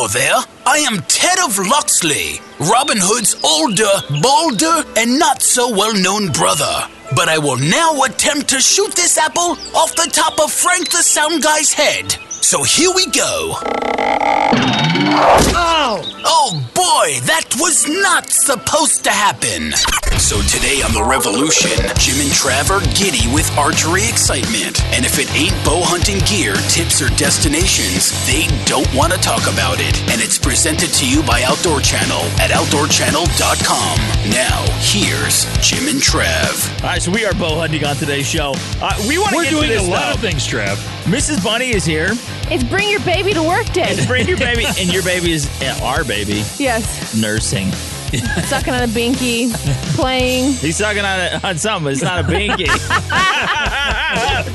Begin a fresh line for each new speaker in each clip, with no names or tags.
Hello there. I am Ted of Locksley, Robin Hood's older, bolder, and not so well known brother. But I will now attempt to shoot this apple off the top of Frank the Sound Guy's head. So here we go.
Oh!
Oh boy, that was not supposed to happen. So today on The Revolution, Jim and Trav are giddy with archery excitement. And if it ain't bow hunting gear, tips, or destinations, they don't want to talk about it. And it's presented to you by Outdoor Channel at OutdoorChannel.com. Now, here's Jim and Trav.
All right, so we are bow hunting on today's show. Uh, we want to
We're
get
doing
to this
a lot
stuff.
of things, Trav.
Mrs. Bunny is here.
It's bring your baby to work day.
It's Bring your baby, and your baby is uh, our baby
yes.
nursing.
Sucking on a binky, playing.
He's sucking on, it, on something. It's not a binky.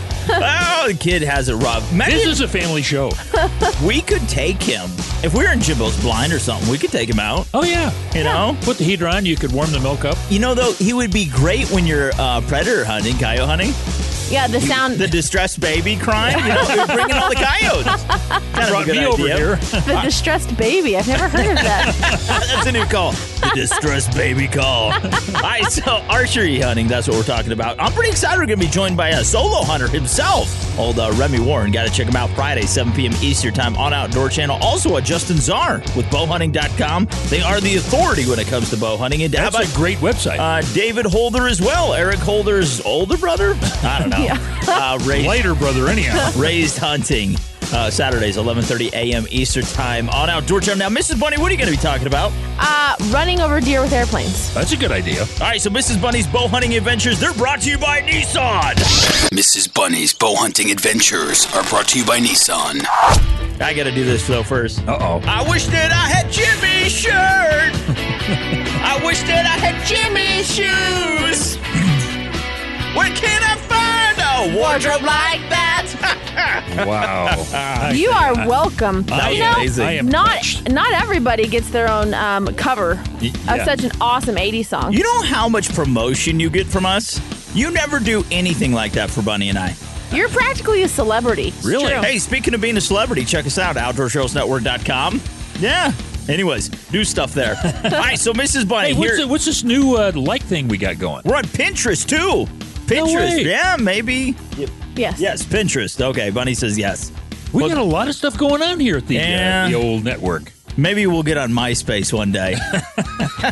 oh, the kid has it rough.
This is a family show.
we could take him if we were in Jimbo's blind or something. We could take him out.
Oh yeah.
You know.
Put the heater on. You could warm the milk up.
You know, though, he would be great when you're uh, predator hunting, coyote hunting.
Yeah, the sound.
The distressed baby crying. You know, you're bringing all the coyotes. Kind of a
Brought
good
me over
idea.
here.
the distressed baby. I've never heard of that.
That's a new call. The distressed baby call. All right, so archery hunting, that's what we're talking about. I'm pretty excited we're going to be joined by a solo hunter himself, old uh, Remy Warren. Got to check him out Friday, 7 p.m. Eastern Time on Outdoor Channel. Also, a Justin Zarr with bowhunting.com. They are the authority when it comes to bow hunting. And how
That's
about
a great website.
uh, David Holder as well? Eric Holder's older brother? I don't know. uh, raised,
Lighter brother, anyhow.
raised hunting. Uh, Saturdays, 11:30 a.m. Eastern Time on Outdoor Channel. Now, Mrs. Bunny, what are you going to be talking about?
Uh, running over deer with airplanes.
That's a good idea.
All right, so Mrs. Bunny's bow hunting adventures, they're brought to you by Nissan.
Mrs. Bunny's bow hunting adventures are brought to you by Nissan.
I got to do this though first.
Uh oh.
I wish that I had Jimmy's shirt. I wish that I had Jimmy's shoes. Where can I find a wardrobe like that?
Wow.
You are welcome.
That was
you know,
amazing.
Not not everybody gets their own um, cover of
yeah.
such an awesome 80s song.
You know how much promotion you get from us? You never do anything like that for Bunny and I.
You're practically a celebrity. It's
Really?
true.
Hey, speaking of being a celebrity, check us out, OutdoorShowsNetwork.com. Yeah. Anyways, new stuff there. All right, so Mrs. Bunny,
Hey, what's,
here,
the- what's this new uh, like thing we got going?
we're on Pinterest too. Pinterest,
way.
yeah, maybe.
Yes.
Yes, Pinterest. Okay, Bunny says yes.
We
Well-
got a lot of stuff going on here at the,
Yeah.
uh, the old network.
Maybe we'll get on MySpace one day.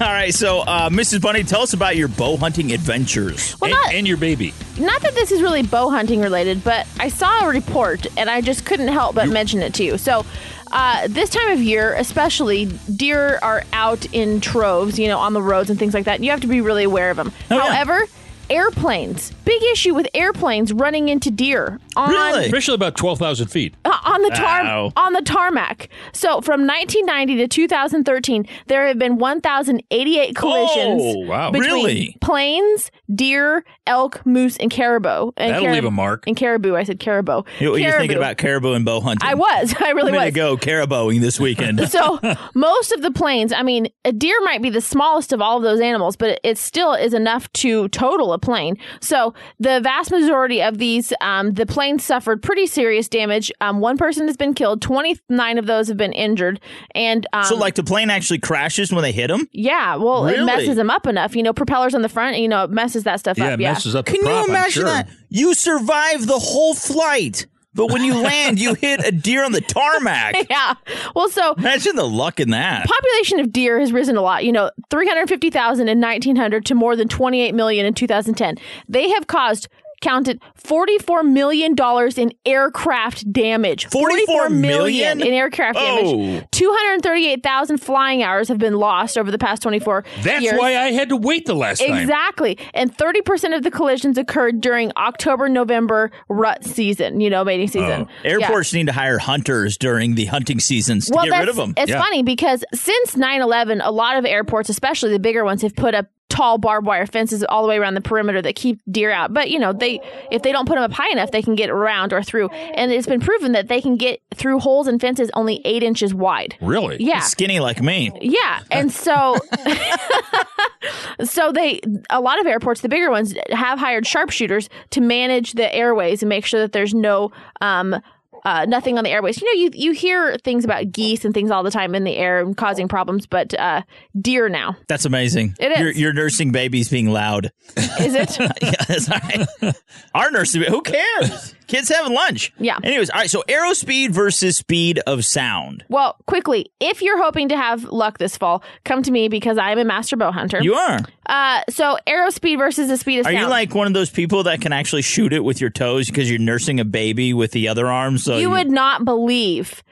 All right, so uh, Mrs. Bunny, tell us about your bow hunting adventures.
Well,
and,
not,
and your baby.
not that this is really bow hunting related, but I saw a report and I just couldn't help but mention it to you. So, uh, this time of year, especially, deer are out in troves, you know, on the roads and things like that. You have to be really aware of them.
Oh, yeah.
However, airplanes, big issue with airplanes running into deer on
Really?
Especially about 12,000 feet.
uh, on the tar
Ow.
on the tarmac. So from 1990 to 2013, there have been 1,088 collisions
Oh,
wow.
between
Really?
planes, deer, elk, moose, and caribou. And
That'll leave a mark.
And caribou, I said caribou.
You- You're thinking about caribou and bow hunting.
I was. I really
I'm gonna
was.
go caribouing this weekend.
So most of the planes, I mean, a deer might be the smallest of all of those animals, but it still is enough to total a plane. So the vast majority of these, um, the plane suffered pretty serious damage. Um, one person has been killed. Twenty nine of those have been injured, and um,
so, like, the plane actually crashes when they hit them?
yeah, well, it messes them up enough. You know, propellers on the front, you know, it messes that stuff
Yeah,
up.
it
Yeah.
messes up the
Can
prop,
you
I'm
imagine
sure.
that? You survive the whole flight, but when you land, you hit a deer on the tarmac.
Yeah. Well, so
Imagine the luck in that.
population of deer has risen a lot. You know, 350,000 in 1900 to more than 28 million in 2010. They have caused counted 44 million dollars in aircraft damage.
44 million?
million in aircraft
Oh.
damage. 238,000 flying hours have been lost over the past 24
That's
years.
why I had to wait the last time.
Exactly. And 30% of the collisions occurred during October, November rut season, you know, mating season. Oh. Yeah.
Airports need to hire hunters during the hunting seasons to get rid of them.
It's
Yeah.
funny because since 9/11, a lot of airports, especially the bigger ones, have put up tall barbed wire fences all the way around the perimeter that keep deer out. But you know, they if they don't put them up high enough, they can get around or through. And it's been proven that they can get through holes in fences only eight inches wide.
Really?
Yeah.
Skinny like me.
Yeah, and so so they a lot of airports, the bigger ones, have hired sharpshooters to manage the airways and make sure that there's no um uh, nothing on the airways. You know, you you hear things about geese and things all the time in the air and causing problems, but uh, deer now
That's amazing.
It is.
You're, you're nursing babies being loud.
is it?
yeah, that's all right. Our nursing, who cares? Kids having lunch.
Yeah.
Anyways, all right. So arrow speed versus speed of sound.
well, quickly, if you're hoping to have luck this fall, come to me because I am a master bow hunter.
You are.
uh, so arrow speed versus the speed of sound.
Are
sound.
you like one of those people that can actually shoot it with your toes because you're nursing a baby with the other arm? So
you would not believe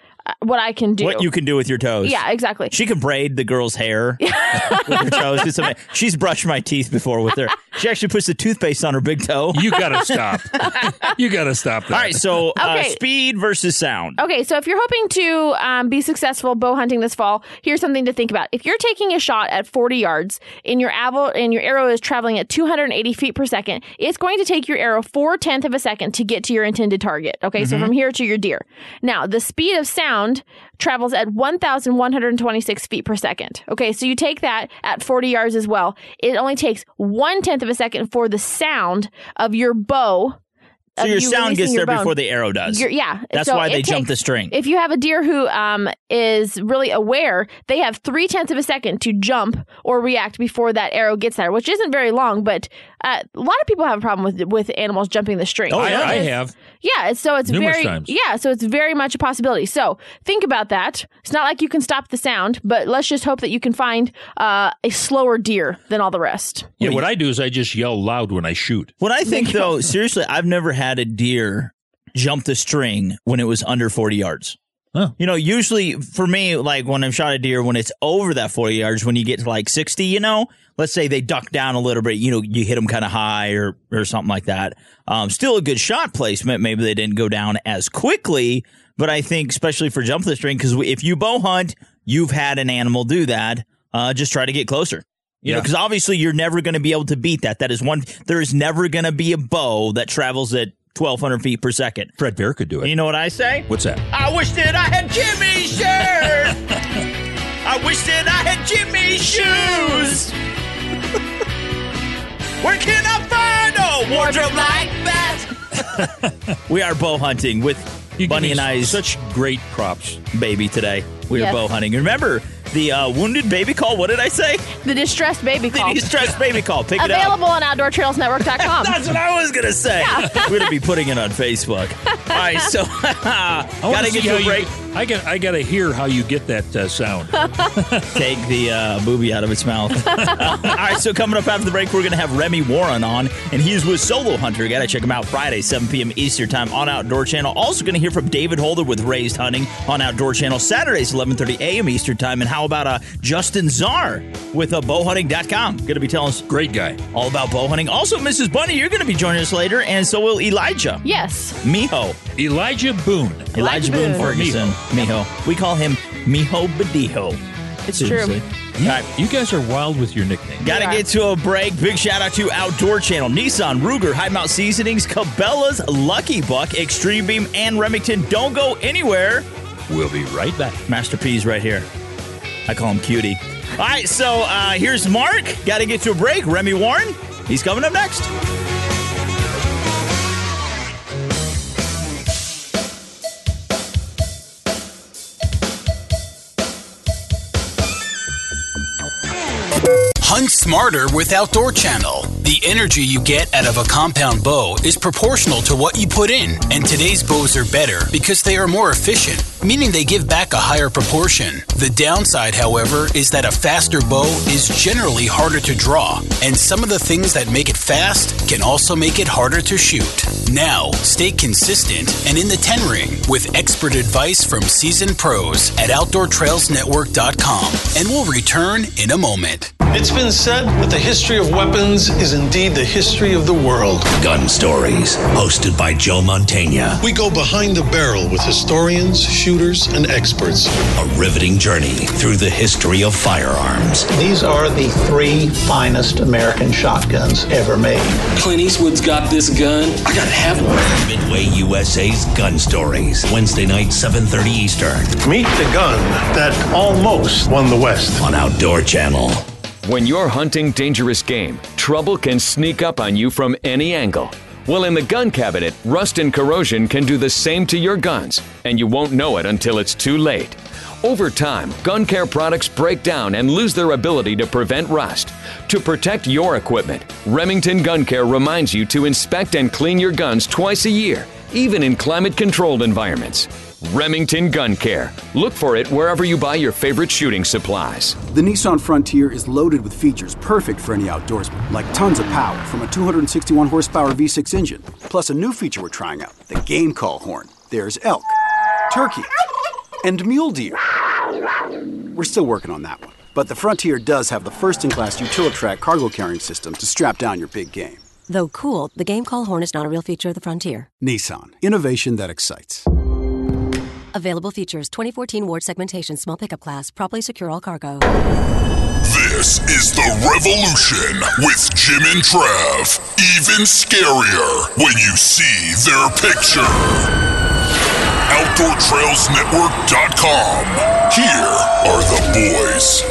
what I can do.
what you can do with your toes?
yeah, exactly.
She can braid the girl's hair with her toes. It's amazing. She's brushed my teeth before with her. She actually puts the toothpaste on her big toe.
You gotta stop. you gotta stop that.
All right, so uh,
Okay.
speed versus sound.
Okay, so if you're hoping to um, be successful bow hunting this fall, here's something to think about. If you're taking a shot at 40 yards and your arrow and your arrow is traveling at 280 feet per second, it's going to take your arrow four tenth of a second to get to your intended target. Okay, so from here to your deer. Now the speed of sound travels at 1,126 feet per second. Okay, so you take that at 40 yards as well. It only takes one tenth of a second for the sound of your bow.
So your
you
sound gets
your
there
bone.
before the arrow does.
You're- yeah,
That's
so
why they jump the string.
If you have a deer who um, is really aware, they have three tenths of a second to jump or react before that arrow gets there, which isn't very long. But uh, a lot of people have a problem with with animals jumping the string.
Oh,
I,
yeah.
I have.
Yeah, so it's
Numerous
very
times.
yeah, so it's very much a possibility. So think about that. It's not like you can stop the sound, but let's just hope that you can find uh, a slower deer than all the rest.
Yeah, what I do is I just yell loud when I shoot.
What I think though, seriously, I've never had a deer jump the string when it was under 40 yards.
Huh.
You know, usually for me, like when I've shot a deer, when it's over that 40 yards, when you get to like 60, you know, let's say they duck down a little bit, you know, you hit them kind of high or, or something like that. Um, still a good shot placement. Maybe they didn't go down as quickly, but I think especially for jump the string, because if you bow hunt, you've had an animal do that. Uh, just try to get closer. You know, because obviously you're never going to be able to beat that. That is one. There is never going to be a bow that travels at 1,200 feet per second.
Fred Bear could do it.
You know what I say?
What's that?
I wish that I had Jimmy's shirt. I wish that I had Jimmy's shoes. Where can I find a wardrobe like that? we are bow hunting with
You
Bunny and I.
such great props.
baby today. We are bow hunting. Remember the uh, wounded baby call? What did I say?
The distressed baby call.
The distressed baby call. Pick it up.
Available on OutdoorTrailsNetwork.com.
That's what I was gonna say. We're gonna be putting it on Facebook. All right, so
I wanna
gotta get
see
to a break.
You, I got. I gotta hear how you get that uh, sound.
Take the uh, booby out of its mouth. All right, so coming up after the break, we're gonna have Remy Warren on, and he's with Solo Hunter. You gotta check him out Friday, 7 p.m. Eastern time on Outdoor Channel. Also gonna hear from David Holder with Raised Hunting on Outdoor Channel Saturdays, 11:30 a.m. Eastern time. And how about uh, Justin Zarr with uh, bowhunting.com? Gonna be telling us
Great guy.
all about bow hunting. Also, Mrs. Bunny, you're gonna be joining us later, and so will Elijah.
yes.
Miho.
Elijah Boone.
Elijah Boone
Boone.
Ferguson. Miho. We call him Miho Badiho.
It's
Seriously.
true.
All right.
You guys are wild with your nickname.
Got to get to a break. Big shout out to Outdoor Channel, Nissan, Ruger, High Mount Seasonings, Cabela's, Lucky Buck, Extreme Beam, and Remington. Don't go anywhere.
We'll be right back.
Master P's right here. I call him Cutie. All right, so uh, here's Mark. Got to get to a break. Remy Warren, he's coming up next.
Hunt smarter with Outdoor Channel. The energy you get out of a compound bow is proportional to what you put in, and today's bows are better because they are more efficient, meaning they give back a higher proportion. The downside, however, is that a faster bow is generally harder to draw, and some of the things that make it fast can also make it harder to shoot. Now, stay consistent and in the 10 ring with expert advice from seasoned pros at OutdoorTrailsNetwork.com, and we'll return in a moment.
It's been said that the history of weapons is indeed the history of the world.
Gun Stories, hosted by Joe Mantegna.
We go behind the barrel with historians, shooters, and experts.
A riveting journey through the history of firearms.
These are the three finest American shotguns ever made.
Clint Eastwood's got this gun. I gotta have one.
Midway USA's Gun Stories, Wednesday night, 7:30 Eastern
Meet the gun that almost won the West.
on Outdoor Channel.
When you're hunting dangerous game, trouble can sneak up on you from any angle. Well, in the gun cabinet, rust and corrosion can do the same to your guns, and you won't know it until it's too late. Over time, gun care products break down and lose their ability to prevent rust. To protect your equipment, Remington Gun Care reminds you to inspect and clean your guns twice a year, even in climate controlled environments. Remington Gun Care. Look for it wherever you buy your favorite shooting supplies.
The Nissan Frontier is loaded with features perfect for any outdoorsman, like tons of power from a 261 horsepower V6 engine. Plus, a new feature we're trying out the Game Call horn. There's elk, turkey, and mule deer. We're still working on that one. But the Frontier does have the first in class Utilitrack cargo carrying system to strap down your big game.
Though cool, the game call horn is not a real feature of the Frontier.
Nissan, innovation that excites.
Available features 2014 Ward segmentation, small pickup class, properly secure all cargo.
This is The Revolution with Jim and Trav. Even scarier when you see their picture. OutdoorTrailsNetwork.com. Here are the boys.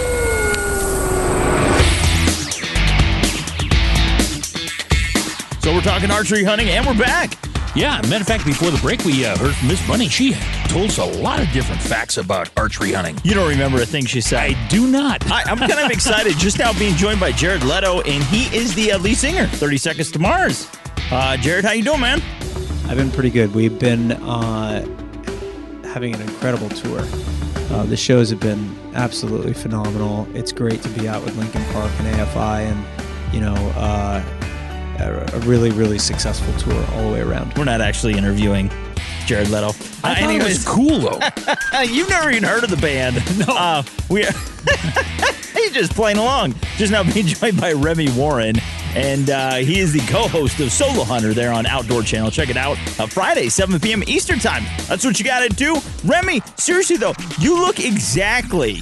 So we're talking archery hunting, and we're back.
Yeah, matter of fact, before the break, we uh, heard from Miss Bunny. She told us a lot of different facts about archery hunting.
You don't remember a thing she said.
I do not.
I, am kind of excited just now being joined by Jared Leto, and he is the uh, lead singer, 30 Seconds to Mars. Uh, Jared, how you doing, man?
I've been pretty good. We've been uh, having an incredible tour. Uh, the shows have been absolutely phenomenal. It's great to be out with Linkin Park and AFI, and you know, uh, a, really, really successful tour all the way around.
We're not actually interviewing Jared Leto.
I uh, thought anyways, it was cool though.
You've never even heard of the band.
No. Uh,
we he's just playing along. Just now being joined by Remy Warren. And uh, he is the co-host of Solo Hunter there on Outdoor Channel. Check it out. Uh, Friday, 7 p.m. Eastern Time. That's what you got to do. Remy, seriously though, you look exactly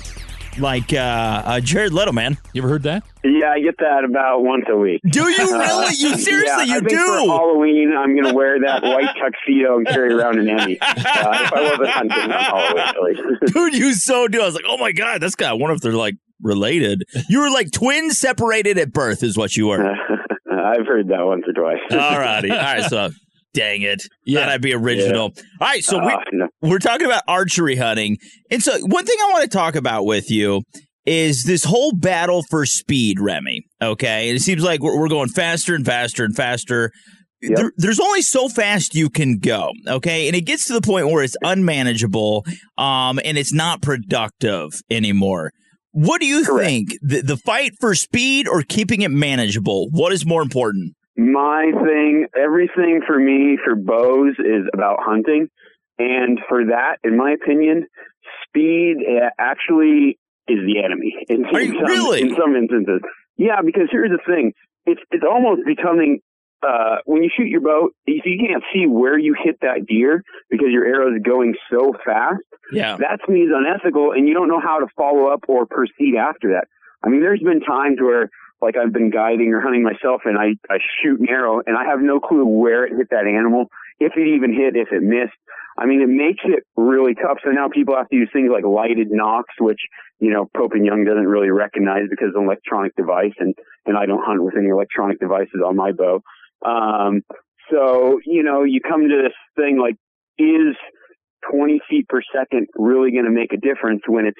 like uh, uh, Jared Leto, man.
You ever heard that?
Yeah, I get that about once a week.
Do you really? You seriously?
yeah,
you do?
For Halloween, I'm going to wear that white tuxedo and carry around an Emmy. Uh, if I wasn't hunting on Halloween, really.
Dude, you so do. I was like, oh my god, that's got. I wonder if they're like related. You were like twins separated at birth, is what you were.
I've heard that once or twice.
All righty. All right. So dang it. Yeah. I'd be original. Yeah. All right. So uh, we, no. we're talking about archery hunting. And so one thing I want to talk about with you is this whole battle for speed, Remy. Okay. And it seems like we're, we're going faster and faster and faster. Yep. There, there's only so fast you can go, okay, and it gets to the point where it's unmanageable, um, and it's not productive anymore. What do you Correct. think? The, the fight for speed or keeping it manageable? What is more important?
My thing, everything for me for bows is about hunting. And for that, in my opinion, speed eh, actually is the enemy.
In, Are you
some,
really?
In some instances. Yeah, because here's the thing. It's, it's almost becoming, uh, when you shoot your bow, you, you can't see where you hit that deer because your arrow is going so fast.
Yeah.
That to me is unethical and you don't know how to follow up or proceed after that. I mean, there's been times where like I've been guiding or hunting myself and I, I shoot an arrow and I have no clue where it hit that animal, if it even hit, if it missed. I mean, it makes it really tough. So now people have to use things like lighted nocks, which, you know, Pope and Young doesn't really recognize because it's an electronic device and, and I don't hunt with any electronic devices on my bow. Um, so, you know, you come to this thing like, is 20 feet per second really going to make a difference when it's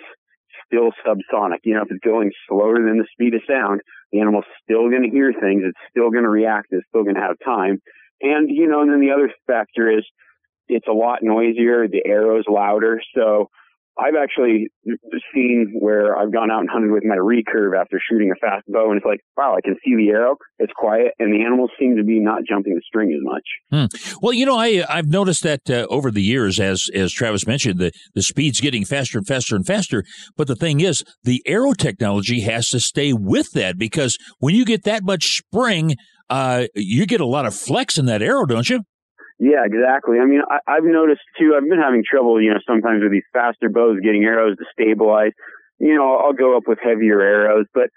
still subsonic. You know, if it's going slower than the speed of sound, the animal's still going to hear things. It's still going to react. It's still going to have time. And, you know, and then the other factor is it's a lot noisier. The arrow's louder. So I've actually seen where I've gone out and hunted with my recurve after shooting a fast bow, and it's like, wow, I can see the arrow. It's quiet, and the animals seem to be not jumping the string as much.
Hmm. Well, you know, I I've noticed that uh, over the years, as as Travis mentioned, the the speed's getting faster and faster and faster. But the thing is, the arrow technology has to stay with that because when you get that much spring, uh, you get a lot of flex in that arrow, don't you?
Yeah, exactly. I mean, I, I've noticed too. I've been having trouble, you know, sometimes with these faster bows getting arrows to stabilize. You know, I'll go up with heavier arrows, but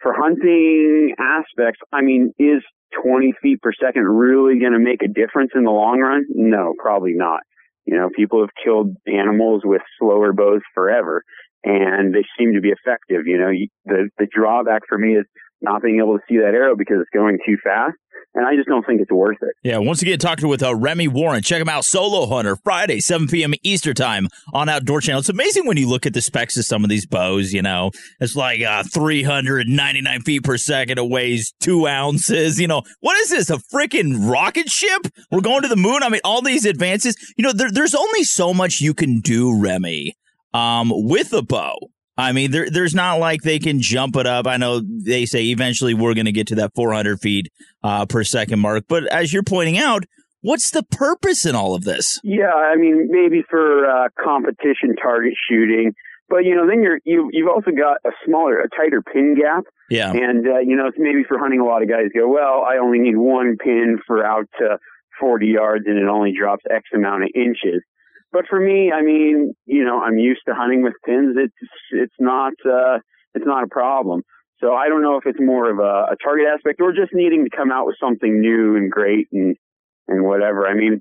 for hunting aspects, I mean, is 20 feet per second really going to make a difference in the long run? No, probably not. You know, people have killed animals with slower bows forever, and they seem to be effective. You know, the the drawback for me is not being able to see that arrow because it's going too fast and I just don't think it's worth it.
Yeah, once again, talking with uh, Remy Warren. Check him out, Solo Hunter, Friday, 7 p.m. Easter time on Outdoor Channel. It's amazing when you look at the specs of some of these bows, you know, it's like uh, 399 feet per second. It weighs two ounces. You know, what is this, a freaking rocket ship? We're going to the moon? I mean, all these advances. You know, there, there's only so much you can do, Remy, um, with a bow. I mean, there, there's not like they can jump it up. I know they say eventually we're going to get to that 400 feet uh, per second mark. But as you're pointing out, what's the purpose in all of this?
Yeah, I mean, maybe for uh, competition target shooting, but you know, then you're you you've also got a smaller, a tighter pin gap.
Yeah,
and uh, you know, it's maybe for hunting. A lot of guys go, well, I only need one pin for out to 40 yards, and it only drops X amount of inches. But for me, I mean, you know, I'm used to hunting with pins. It's it's not uh, it's not a problem. So I don't know if it's more of a, a target aspect or just needing to come out with something new and great and and whatever. I mean,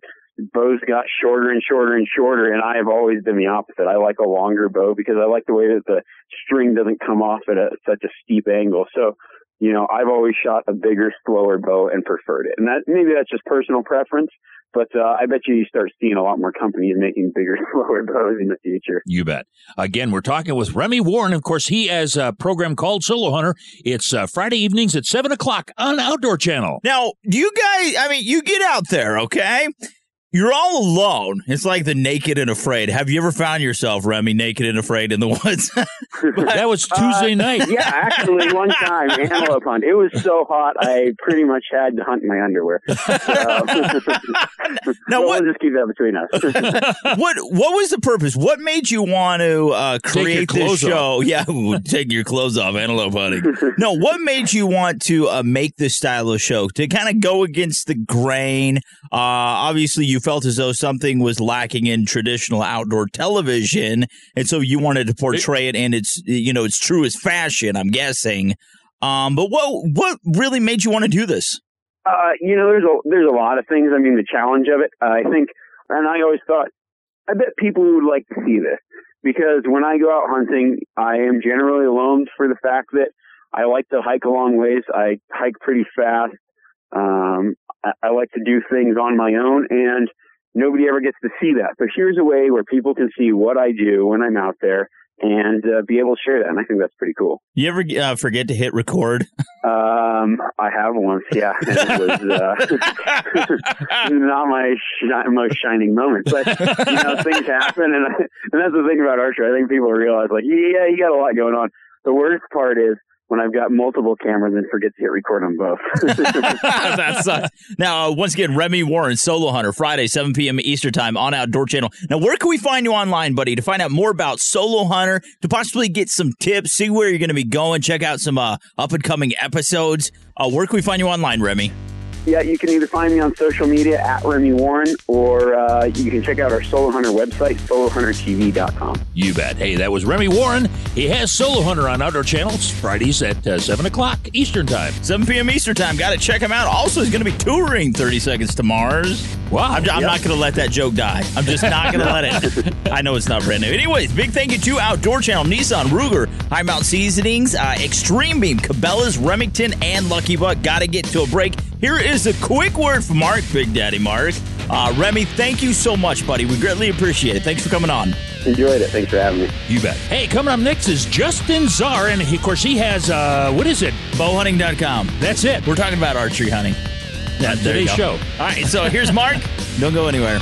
bows got shorter and shorter and shorter, and I have always been the opposite. I like a longer bow because I like the way that the string doesn't come off at a, such a steep angle. So, you know, I've always shot a bigger, slower bow and preferred it. And that maybe that's just personal preference. But uh, I bet you you start seeing a lot more companies making bigger, slower bows in the future.
You bet. Again, we're talking with Remy Warren. Of course, he has a program called Solo Hunter. It's uh, Friday evenings at 7 o'clock on Outdoor Channel.
Now, do you guys, I mean, you get out there, okay? You're all alone. It's like the naked and afraid. Have you ever found yourself, Remy, naked and afraid in the woods?
that was Tuesday
uh,
night.
Yeah, actually, one time antelope hunt. It was so hot, I pretty much had to hunt in my underwear. Uh,
now,
we'll just keep that between us.
what What was the purpose? What made you want to uh,
Take your
create this
clothes
show? Yeah, take your clothes off, antelope hunting. no, what made you want to uh, make this style of show to kind of go against the grain? Uh, obviously, you felt as though something was lacking in traditional outdoor television, and so you wanted to portray it in its you know its truest fashion. I'm guessing. Um, but what what really made you want to do this?
Uh, you know, there's a there's a lot of things. I mean, the challenge of it. I think, and I always thought, I bet people would like to see this because when I go out hunting, I am generally alone for the fact that I like to hike a long ways. I hike pretty fast. Um, I, I like to do things on my own, and nobody ever gets to see that. But here's a way where people can see what I do when I'm out there and uh, be able to share that. And I think that's pretty cool.
You ever uh, forget to hit record?
Um, I have once, yeah. And it was uh, not my sh- most shining moment, but you know, things happen, and and that's the thing about archery. I think people realize, like, yeah, you got a lot going on. The worst part is when I've got multiple cameras and forget to hit record on both.
that sucks. Now, uh, once again, Remy Warren, Solo Hunter, Friday, 7 p.m. Eastern Time on Outdoor Channel. Now, where can we find you online, buddy, to find out more about Solo Hunter, to possibly get some tips, see where you're going to be going, check out some uh, up and coming episodes? Uh, where can we find you online, Remy?
Yeah, you can either find me on social media at Remy Warren, or uh, you can check out our Solo Hunter website, solohuntertv.com.
You bet. Hey, that was Remy Warren. He has Solo Hunter on Outdoor Channels Fridays at uh, 7 o'clock Eastern Time.
7 p.m. Eastern Time. Got to check him out. Also, he's going to be touring 30 Seconds to Mars.
Wow.
I'm, I'm
Yep.
not going to let that joke die. I'm just not going to let it. I know it's not brand new. Anyways, big thank you to Outdoor Channel, Nissan, Ruger, High Mount Seasonings, uh, Extreme Beam, Cabela's, Remington, and Lucky Buck. Got to get to a break. Here is a quick word from Mark, Big Daddy Mark. Uh, Remy, thank you so much, buddy. We greatly appreciate it. Thanks for coming on.
Enjoyed it. Thanks for having me.
You bet. Hey, coming up next is Justin Zarr, and he, of course he has uh, what is it?
Bowhunting.com.
That's it.
We're talking about archery hunting. Yeah,
On
there you
today's show.
All right, so here's Mark. Don't go anywhere.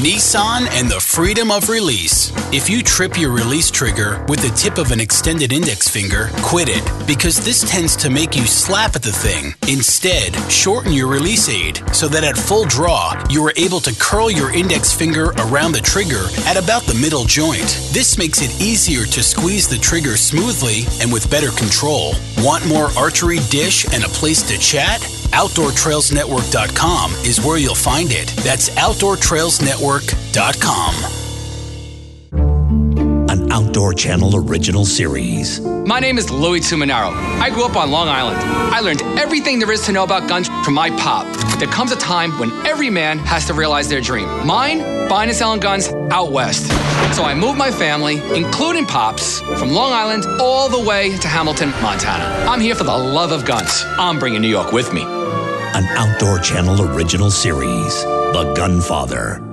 Nissan and the freedom of release. If you trip your release trigger with the tip of an extended index finger, quit it because this tends to make you slap at the thing. Instead, shorten your release aid so that at full draw, you are able to curl your index finger around the trigger at about the middle joint. This makes it easier to squeeze the trigger smoothly and with better control. Want more archery dish and a place to chat? OutdoorTrailsNetwork.com is where you'll find it. That's OutdoorTrailsNetwork.com.
An Outdoor Channel original series.
My name is Louis Tumanaro. I grew up on Long Island. I learned everything there is to know about guns from my pop. There comes a time when every man has to realize their dream. Mine, buying and selling guns out west. So I moved my family, including Pops, from Long Island all the way to Hamilton, Montana. I'm here for the love of guns. I'm bringing New York with me.
An Outdoor Channel original series, The Gunfather.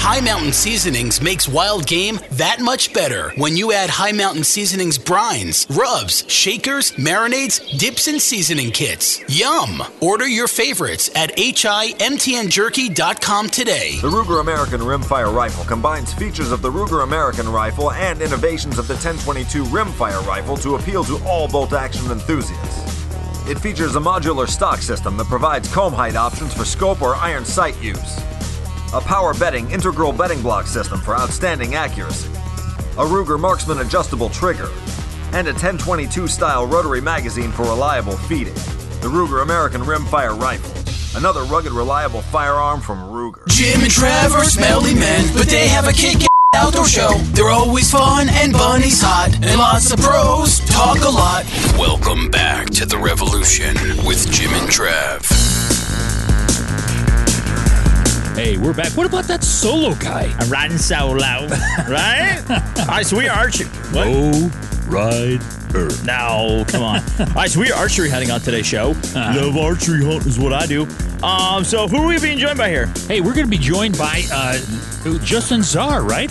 High Mountain Seasonings makes wild game that much better when you add High Mountain Seasonings brines, rubs, shakers, marinades, dips, and seasoning kits. Yum! Order your favorites at himtnjerky.com today.
The Ruger American Rimfire Rifle combines features of the Ruger American Rifle and innovations of the 1022 Rimfire Rifle to appeal to all bolt action enthusiasts. It features a modular stock system that provides comb height options for scope or iron sight use a power bedding integral bedding block system for outstanding accuracy, a Ruger Marksman adjustable trigger, and a 1022 style rotary magazine for reliable feeding. The Ruger American Rimfire Rifle, another rugged, reliable firearm from Ruger.
Jim and Trevor, smelly men, but they have a kick outdoor show. They're always fun and Bunny's hot, and lots of pros talk a lot. Welcome back to the Revolution with Jim and Trev.
Hey, we're back. What about that solo guy?
I'm riding solo, right? All right, so we are archery. What?
Oh, ride her.
No, come on. All right, so we are archery hunting on today's show.
Uh-huh.
Love archery hunt is what I do. Um, so who are we being joined by here?
Hey, we're going to be joined by uh, Justin Zarr, right?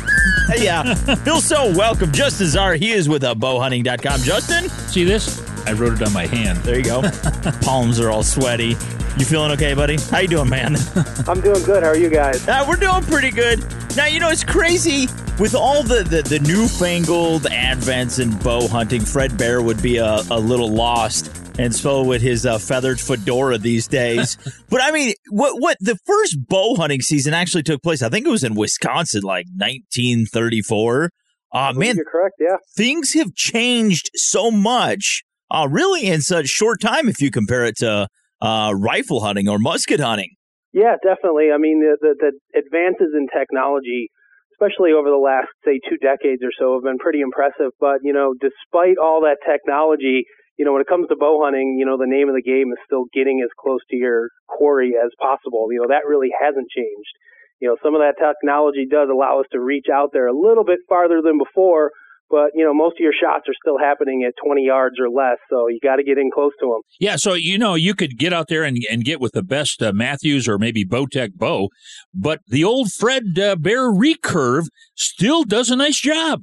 yeah, feel so welcome. Justin Zarr, he is with uh, bowhunting.com. Justin?
See this? I wrote it on my hand.
There you go. Palms are all sweaty. You feeling okay, buddy? How you doing, man?
I'm doing good. How are you guys?
Uh, we're doing pretty good. Now, you know, it's crazy with all the, the, the newfangled advents in bow hunting. Fred Bear would be a, a little lost, and so would his uh, feathered fedora these days. but I mean, what what the first bow hunting season actually took place? I think it was in Wisconsin, like 1934. Uh, man,
you're correct. Yeah,
things have changed so much, uh, really in such short time. If you compare it to uh, rifle hunting or musket hunting.
Yeah, definitely. I mean, the, the, the advances in technology, especially over the last, say, two decades or so, have been pretty impressive. But, you know, despite all that technology, you know, when it comes to bow hunting, you know, the name of the game is still getting as close to your quarry as possible. You know, that really hasn't changed. You know, some of that technology does allow us to reach out there a little bit farther than before, but you know most of your shots are still happening at 20 yards or less so you got to get in close to them
yeah so you know you could get out there and, and get with the best uh, Mathews or maybe bowtech bow but the old fred uh, bear recurve still does a nice job.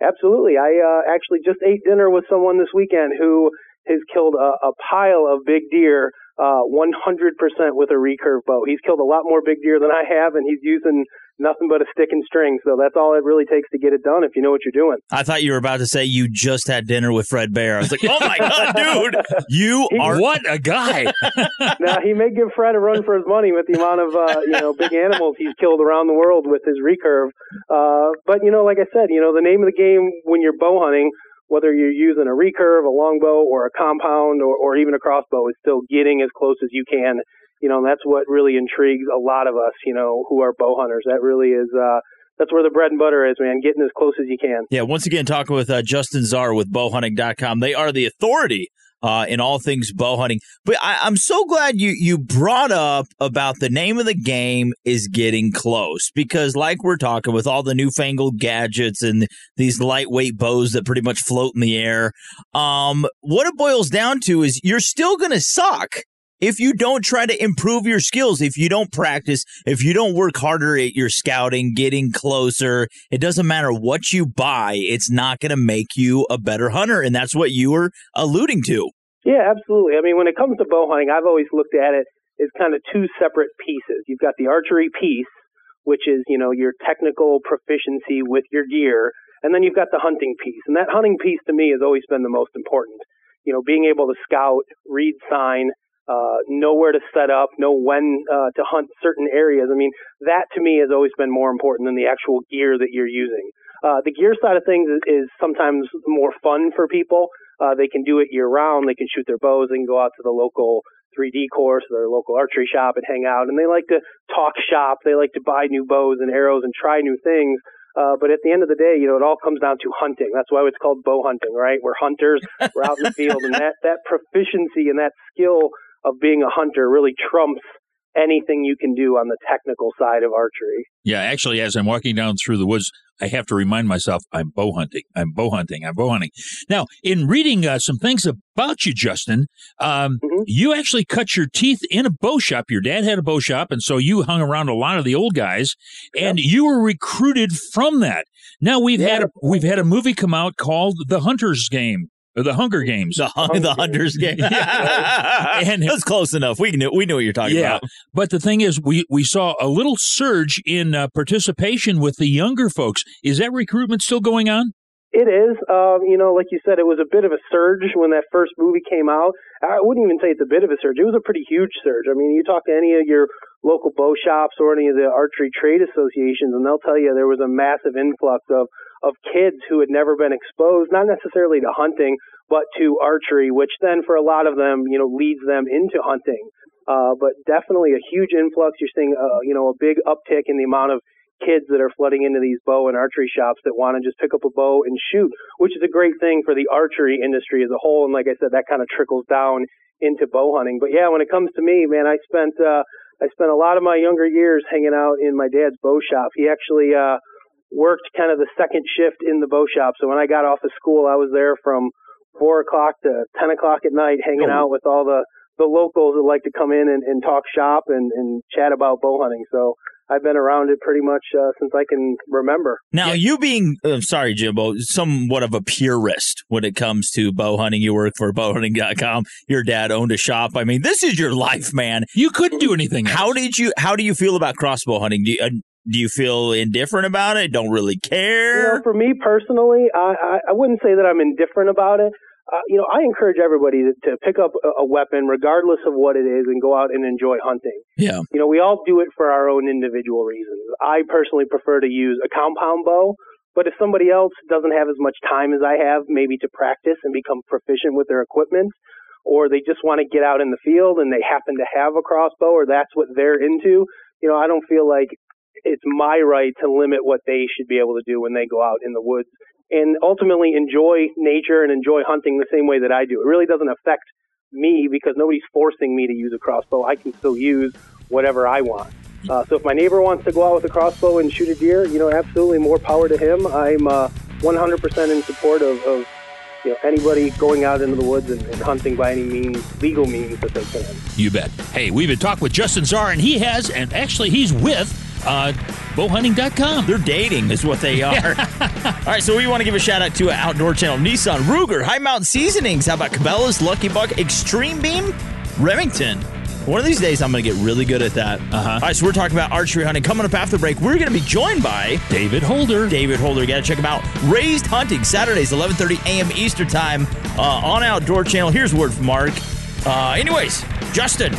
Absolutely. I uh, actually just ate dinner with someone this weekend who has killed a, a pile of big deer uh, 100% with a recurve bow. He's killed a lot more big deer than I have, and he's using nothing but a stick and string. So that's all it really takes to get it done if you know what you're doing.
I thought you were about to say you just had dinner with Fred Bear. I was like, oh my God, dude, you
he,
are
what a guy.
now, he may give Fred a run for his money with the amount of, uh, you know, big animals he's killed around the world with his recurve. Uh, but, you know, like I said, you know, the name of the game when you're bow hunting, whether you're using a recurve, a longbow, or a compound, or, or even a crossbow, is still getting as close as you can you know, and that's what really intrigues a lot of us, you know, who are bow hunters. That really is, uh, that's where the bread and butter is, man, getting as close as you can.
Yeah, once again, talking with uh, Justin Zarr with bowhunting.com. They are the authority uh, in all things bow hunting. But I, am so glad you, you brought up about the name of the game is getting close because, like we're talking with all the newfangled gadgets and these lightweight bows that pretty much float in the air, um, what it boils down to is you're still going to suck if you don't try to improve your skills, if you don't practice, if you don't work harder at your scouting, getting closer, it doesn't matter what you buy, it's not going to make you a better hunter. And that's what you were alluding to.
Yeah, absolutely. I mean, when it comes to bow hunting, I've always looked at it as kind of two separate pieces. You've got the archery piece, which is, you know, your technical proficiency with your gear. And then you've got the hunting piece. And that hunting piece to me has always been the most important. You know, being able to scout, read sign, uh, know where to set up, know when uh, to hunt certain areas. I mean, that to me has always been more important than the actual gear that you're using. Uh, the gear side of things is, is sometimes more fun for people. Uh, they can do it year round. They can shoot their bows. They can go out to the local 3D course, their local archery shop, and hang out. And they like to talk shop. They like to buy new bows and arrows and try new things. Uh, but at the end of the day, you know, it all comes down to hunting. That's why it's called bow hunting, right? We're hunters. We're out in the field, and that that proficiency and that skill of being a hunter really trumps anything you can do on the technical side of archery.
Yeah, actually, as I'm walking down through the woods, I have to remind myself I'm bow hunting. I'm bow hunting. I'm bow hunting. Now, in reading uh, some things about you, Justin, um, mm-hmm. you actually cut your teeth in a bow shop. Your dad had a bow shop, and so you hung around a lot of the old guys, and you were recruited from that. Now we've yeah. had a, we've had a movie come out called The Hunter's Game the Hunger Games,
the, Hunger the Hunters Game, and it was close enough. We knew we knew what you're talking yeah. about.
But the thing is, we we saw a little surge in uh, participation with the younger folks. Is that recruitment still going on?
It is. Um, you know, like you said, it was a bit of a surge when that first movie came out. I wouldn't even say it's a bit of a surge. It was a pretty huge surge. I mean, you talk to any of your local bow shops or any of the archery trade associations, and they'll tell you there was a massive influx of of kids who had never been exposed, not necessarily to hunting, but to archery, which then for a lot of them, you know, leads them into hunting. Uh, but definitely a huge influx. You're seeing, uh, you know, a big uptick in the amount of kids that are flooding into these bow and archery shops that want to just pick up a bow and shoot, which is a great thing for the archery industry as a whole. And like I said, that kind of trickles down into bow hunting. But yeah, when it comes to me, man, I spent, uh, I spent a lot of my younger years hanging out in my dad's bow shop. He actually, uh, worked kind of the second shift in the bow shop. So when I got off of school, I was there from four o'clock to ten o'clock at night, hanging oh. out with all the the locals that like to come in and, and talk shop and, and chat about bow hunting. So I've been around it pretty much uh, since I can remember.
Now, you being, uh, sorry, Jimbo, somewhat of a purist when it comes to bow hunting. You work for bowhunting.com. Your dad owned a shop. I mean, this is your life, man.
You couldn't do anything. Else.
How did you? How do you feel about crossbow hunting? Do you, uh, do you feel indifferent about it? Don't really care?
You know, for me personally, I, I, I wouldn't say that I'm indifferent about it. Uh, you know, I encourage everybody to, to pick up a, a, weapon, regardless of what it is, and go out and enjoy hunting.
Yeah.
You know, we all do it for our own individual reasons. I personally prefer to use a compound bow, but if somebody else doesn't have as much time as I have, maybe to practice and become proficient with their equipment, or they just want to get out in the field and they happen to have a crossbow, or that's what they're into, you know, I don't feel like it's my right to limit what they should be able to do when they go out in the woods and ultimately enjoy nature and enjoy hunting the same way that I do. It really doesn't affect me because nobody's forcing me to use a crossbow. I can still use whatever I want. Uh, so if my neighbor wants to go out with a crossbow and shoot a deer, you know, absolutely more power to him. I'm uh, 100% in support of, of you know, anybody going out into the woods and, and, hunting by any means, legal means that they can.
You bet. Hey, we've been talking with Justin Zarr, and he has, and actually he's with uh, bowhunting.com.
They're dating, is what they are. All right, so we want to give a shout out to Outdoor Channel, Nissan, Ruger, High Mountain Seasonings. How about Cabela's, Lucky Buck, Extreme Beam, Remington? One of these days, I'm going to get really good at that.
Uh-huh.
All right, so we're talking about archery hunting. Coming up after the break, we're going to be joined by
David Holder.
David Holder, you got to check him out. Raised Hunting, Saturdays, 11:30 a.m. Eastern Time uh, on Outdoor Channel. Here's word from Mark. Uh, anyways, Justin,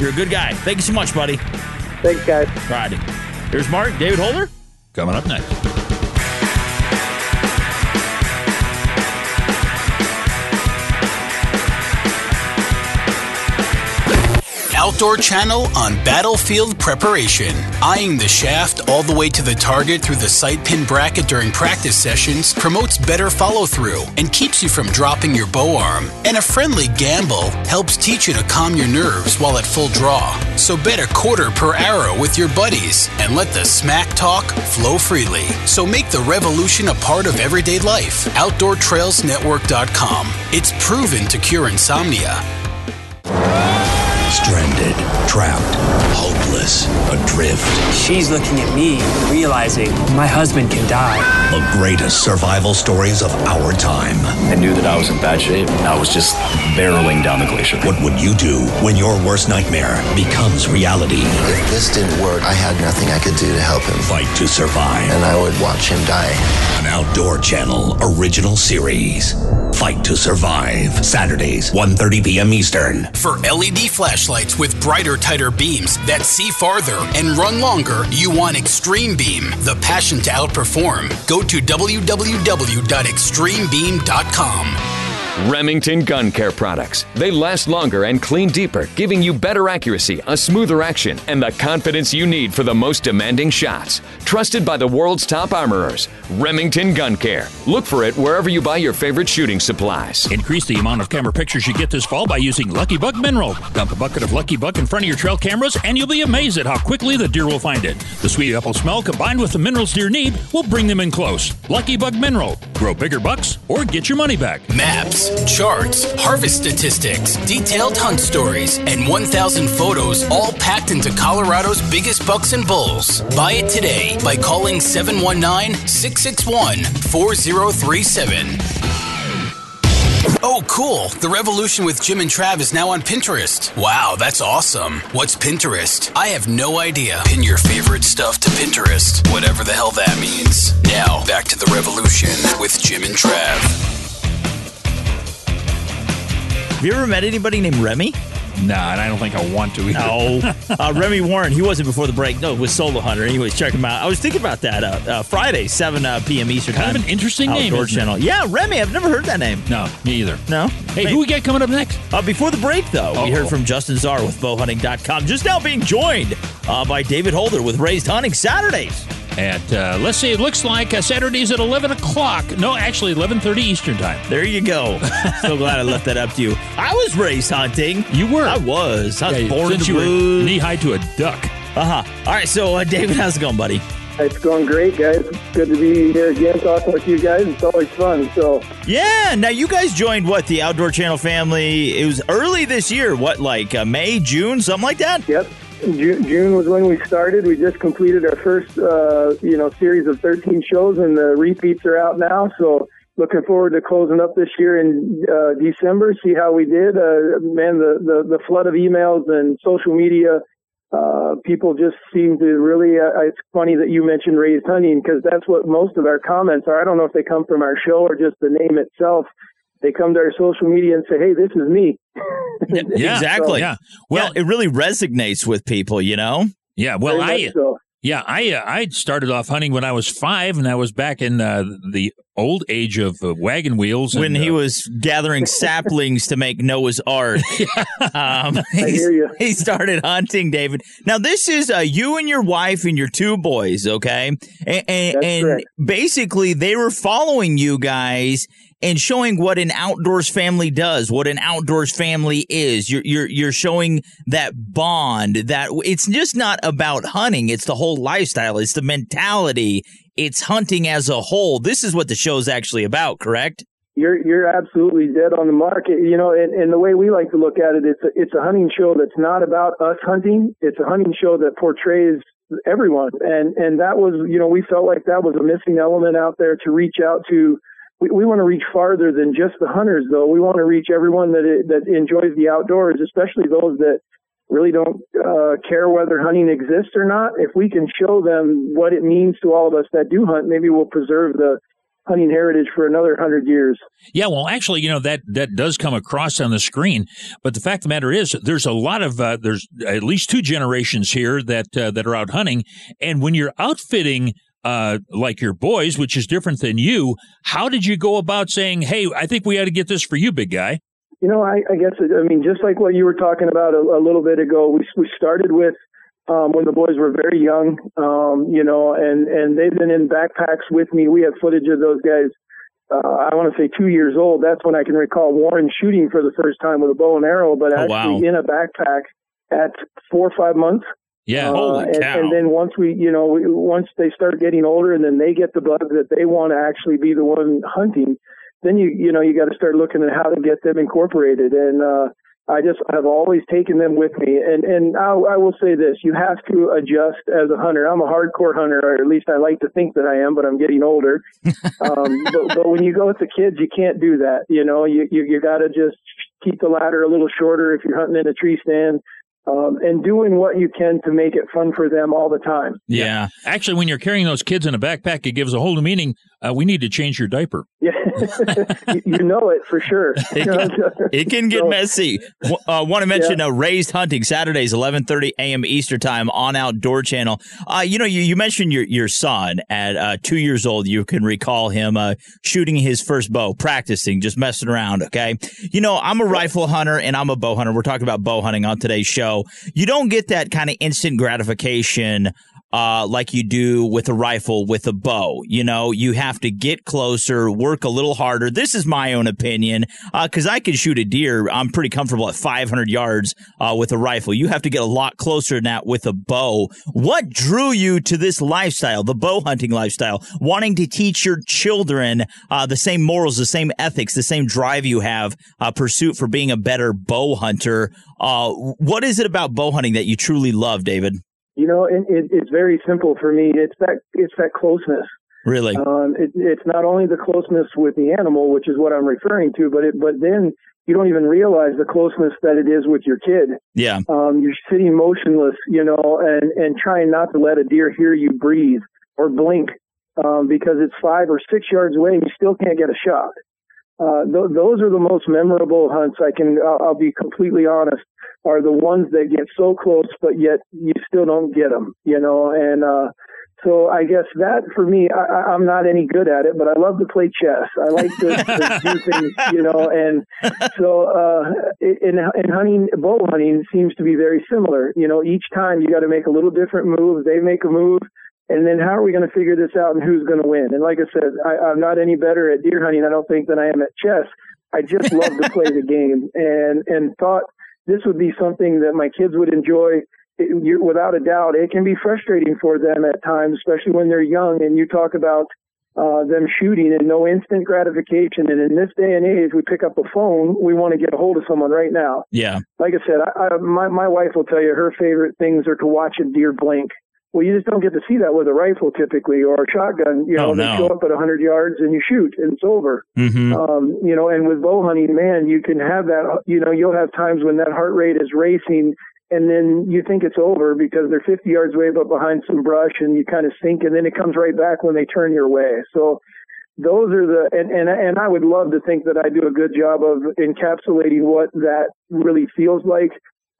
you're a good guy. Thank you so much, buddy.
Thanks, guys.
All righty. Here's Mark, David Holder.
Coming up next.
Outdoor Channel on battlefield preparation. Eyeing the shaft all the way to the target through the sight pin bracket during practice sessions promotes better follow through and keeps you from dropping your bow arm. And a friendly gamble helps teach you to calm your nerves while at full draw. So bet a quarter per arrow with your buddies and let the smack talk flow freely. So make the revolution a part of everyday life. OutdoorTrailsNetwork.com. It's proven to cure insomnia.
Stranded, trapped, hopeless, adrift.
She's looking at me, realizing my husband can die.
The greatest survival stories of our time.
I knew that I was in bad shape. I was just barreling down the glacier.
What would you do when your worst nightmare becomes reality?
If this didn't work, I had nothing I could do to help him.
Fight to survive.
And I would watch him die.
An Outdoor Channel original series. Fight to Survive. Saturdays, 1.30 p.m. Eastern.
For LED flashlights with brighter, tighter beams that see farther and run longer, you want Extreme Beam, the passion to outperform. Go to www.extremebeam.com.
Remington Gun Care products. They last longer and clean deeper, giving you better accuracy, a smoother action, and the confidence you need for the most demanding shots. Trusted by the world's top armorers, Remington Gun Care. Look for it wherever you buy your favorite shooting supplies.
Increase the amount of camera pictures you get this fall by using Lucky Buck Mineral. Dump a bucket of Lucky Buck in front of your trail cameras, and you'll be amazed at how quickly the deer will find it. The sweet apple smell combined with the minerals deer need will bring them in close. Lucky Buck Mineral. Grow bigger bucks or get your money back.
Maps, charts, harvest statistics, detailed hunt stories, and 1,000 photos all packed into Colorado's biggest bucks and bulls. Buy it today by calling 719 661 4037. Oh, cool. The Revolution with Jim and Trav is now on Pinterest. Wow, that's awesome. What's Pinterest? I have no idea. Pin your favorite stuff to Pinterest, whatever the hell that means. Now, back to the Revolution with Jim and Trav.
Have you ever met anybody named Remy?
Nah, and I don't think I want to either.
No. uh, Remy Warren, he wasn't before the break. No, it was Solo Hunter. Anyways, check him out. I was thinking about that. Uh, uh, Friday, 7 uh, p.m. Eastern
Kind
Time.
of an interesting name,
Outdoor
it?
channel. Yeah, Remy. I've never heard that name.
No, me either.
No?
Hey, who we got coming up next?
Uh, before the break, though, we heard from Justin Zarr with bowhunting.com. Just now being joined uh, by David Holder with Raised Hunting Saturdays.
At, uh, let's see, it looks like uh, Saturdays at 11 o'clock. No, actually, 11.30 Eastern Time.
There you go. so glad I left that up to you. I was raised hunting.
You were.
I was. I was
Yeah,
born in
since
the
you were
woods.
knee-high to a duck.
Uh-huh. All right, so uh, David, how's it going, buddy?
It's going great, guys. Good to be here again talking with you guys. It's always fun. So,
Yeah, now you guys joined what the Outdoor Channel family? It was early this year. What, like uh, May, June, something like that?
yep. June, June was when we started. We just completed our first, uh, you know, series of 13 shows, and the repeats are out now. So, looking forward to closing up this year in uh, December. See how we did. Uh, man, the, the the flood of emails and social media. Uh, people just seem to really. Uh, it's funny that you mentioned raised hunting because that's what most of our comments are. I don't know if they come from our show or just the name itself. They come to our social media and say, "Hey, this is me."
Yeah, exactly.
Yeah.
Well, it really resonates with people, you know?
Yeah, well, I
so.
Yeah, I uh, I started off hunting when I was five, and I was back in uh, the old age of uh, wagon wheels.
When
and,
he
uh,
was gathering saplings to make Noah's Ark. Um,
I hear you.
He started hunting, David. Now, this is uh, you and your wife and your two boys, okay? And, and,
That's
and basically, they were following you guys and showing what an outdoors family does, what an outdoors family is. You're you're you're showing that bond that it's just not about hunting, it's the whole lifestyle, it's the mentality, it's hunting as a whole. This is what the show's actually about, correct?
You're you're absolutely dead on the market. You know, and, and the way we like to look at it, it's a, it's a hunting show that's not about us hunting. It's a hunting show that portrays everyone, and and that was you know we felt like that was a missing element out there to reach out to. We, we want to reach farther than just the hunters, though. We want to reach everyone that that enjoys the outdoors, especially those that really don't uh, care whether hunting exists or not. If we can show them what it means to all of us that do hunt, maybe we'll preserve the hunting heritage for another hundred years.
Yeah, well, actually, you know that that does come across on the screen, but the fact of the matter is, there's a lot of uh, there's at least two generations here that uh, that are out hunting, and when you're outfitting. Uh, like your boys, which is different than you. How did you go about saying, "Hey, I think we ought to get this for you, big guy"?
You know, I, I guess I mean just like what you were talking about a, a little bit ago. We we started with um, when the boys were very young, um, you know, and and they've been in backpacks with me. We have footage of those guys. Uh, I want to say two years old. That's when I can recall Warren shooting for the first time with a bow and arrow, but
Oh,
actually
wow.
in a backpack at four or five months.
Yeah,
Uh,
holy
and,
cow!
and then once we, you know, once they start getting older, and then they get the bug that they want to actually be the one hunting, then you, you know, you got to start looking at how to get them incorporated. And uh, I just have always taken them with me, and and I, I will say this: you have to adjust as a hunter. I'm a hardcore hunter, or at least I like to think that I am, but I'm getting older. um, but, but when you go with the kids, you can't do that. You know, you you, you got to just keep the ladder a little shorter if you're hunting in a tree stand um, and doing what you can to make it fun for them all the time.
Yeah. Actually, when you're carrying those kids in a backpack, it gives a whole new meaning. Uh, we need to change your diaper.
Yeah, you know it for sure.
it, can, it can get so, messy. Uh, Want to mention yeah. uh, Raised Hunting Saturdays, 11:30 a.m. Eastern Time on Outdoor Channel. Uh, you know, you, you mentioned your your son at uh, two years old. You can recall him uh, shooting his first bow, practicing, just messing around. Okay, you know, I'm a rifle hunter and I'm a bow hunter. We're talking about bow hunting on today's show. You don't get that kind of instant gratification uh, like you do with a rifle with a bow. You know, you have to get closer, work a little harder. This is my own opinion because uh, I can shoot a deer. I'm pretty comfortable at 500 yards uh, with a rifle. You have to get a lot closer than that with a bow. What drew you to this lifestyle, the bow hunting lifestyle, wanting to teach your children uh, the same morals, the same ethics, the same drive you have, uh, pursuit for being a better bow hunter? Uh, what is it about bow hunting that you truly love, David?
You know, it, it, it's very simple for me. It's that it's that closeness.
Really,
um, it, it's not only the closeness with the animal, which is what I'm referring to, but it, but then you don't even realize the closeness that it is with your kid.
Yeah,
um, you're sitting motionless, you know, and and trying not to let a deer hear you breathe or blink um, because it's five or six yards away and you still can't get a shot. Uh, th- those are the most memorable hunts. I can, I'll, I'll be completely honest are the ones that get so close, but yet you still don't get them, you know. And uh, so I guess that for me, I, I'm not any good at it, but I love to play chess. I like to, to do things, you know. And so uh, in, in hunting, bow hunting seems to be very similar. You know, each time you got to make a little different move. They make a move. And then how are we going to figure this out and who's going to win? And like I said, I, I'm not any better at deer hunting, I don't think, than I am at chess. I just love to play the game and, and thought – this would be something that my kids would enjoy. It, you, without a doubt, it can be frustrating for them at times, especially when they're young. And you talk about uh, them shooting and no instant gratification. And in this day and age, we pick up a phone, we want to get a hold of someone right now.
Yeah.
Like I said, I, I, my my wife will tell you her favorite things are to watch a deer blink. Well, you just don't get to see that with a rifle typically or a shotgun. You know,
oh, no.
they show up at 100 yards and you shoot and it's over.
Mm-hmm.
Um, you know, and with bow hunting, man, you can have that, you know, you'll have times when that heart rate is racing and then you think it's over because they're 50 yards away but behind some brush and you kind of sink and then it comes right back when they turn your way. So those are the, and, and, and I would love to think that I do a good job of encapsulating what that really feels like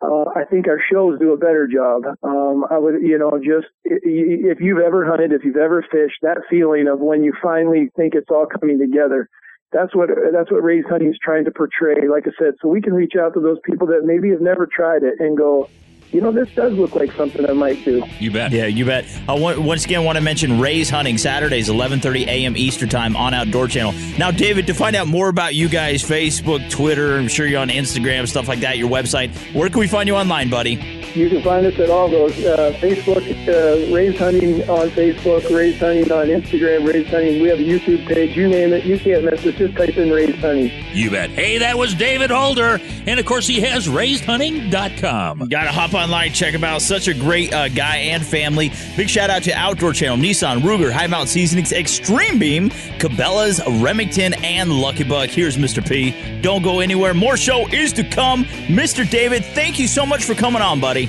uh, I think our shows do a better job. Um, I would, you know, just if you've ever hunted, if you've ever fished, that feeling of when you finally think it's all coming together. That's what that's what Raised Hunting is trying to portray. Like I said, so we can reach out to those people that maybe have never tried it and go, you know, this does look like something I might do.
You bet.
Yeah, you bet. I want, once again want to mention Raised Hunting Saturdays, 11:30 a.m. Eastern Time on Outdoor Channel. Now, David, to find out more about you guys, Facebook, Twitter, I'm sure you're on Instagram, stuff like that, your website. Where can we find you online, buddy?
You can find us at all those uh, Facebook, uh, Raised Hunting on Facebook, Raised Hunting on Instagram, Raised Hunting. We have a YouTube page. You name it, you can't miss us. Just type in Raised Hunting.
You bet. Hey, that was David Holder, and of course he has RaisedHunting.com.
Got to hop online, check him out. Such a great uh, guy and family. Big shout out to Outdoor Channel, Nissan, Ruger, High Mount Seasonings, Extreme Beam, Cabela's, Remington, and Lucky Buck. Here's Mr. P. Don't go anywhere. More show is to come. Mr. David, thank you so much for coming on, buddy.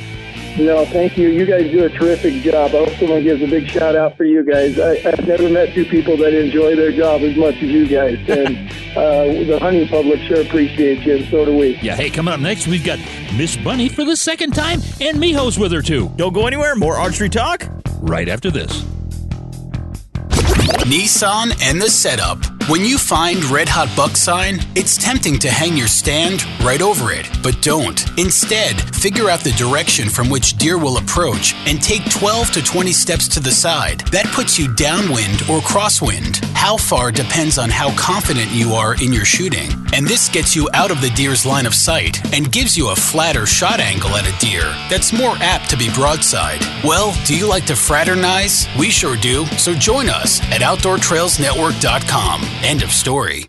No, thank you. You guys do a terrific job. I also want to give a big shout out for you guys. I, have never met two people that enjoy their job as much as you guys. And uh, the hunting public sure appreciates you, and so do we.
Yeah, hey, coming up next, we've got Miss Bunny for the second time, and Miho's with her, too.
Don't go anywhere. More archery talk
right after this.
Nissan and the setup. When you find Red Hot Buck sign, it's tempting to hang your stand right over it, but don't. Instead, figure out the direction from which deer will approach and take 12 to 20 steps to the side. That puts you downwind or crosswind. How far depends on how confident you are in your shooting. And this gets you out of the deer's line of sight and gives you a flatter shot angle at a deer that's more apt to be broadside. Well, do you like to fraternize? We sure do, so join us at OutdoorTrailsNetwork.com. End of story.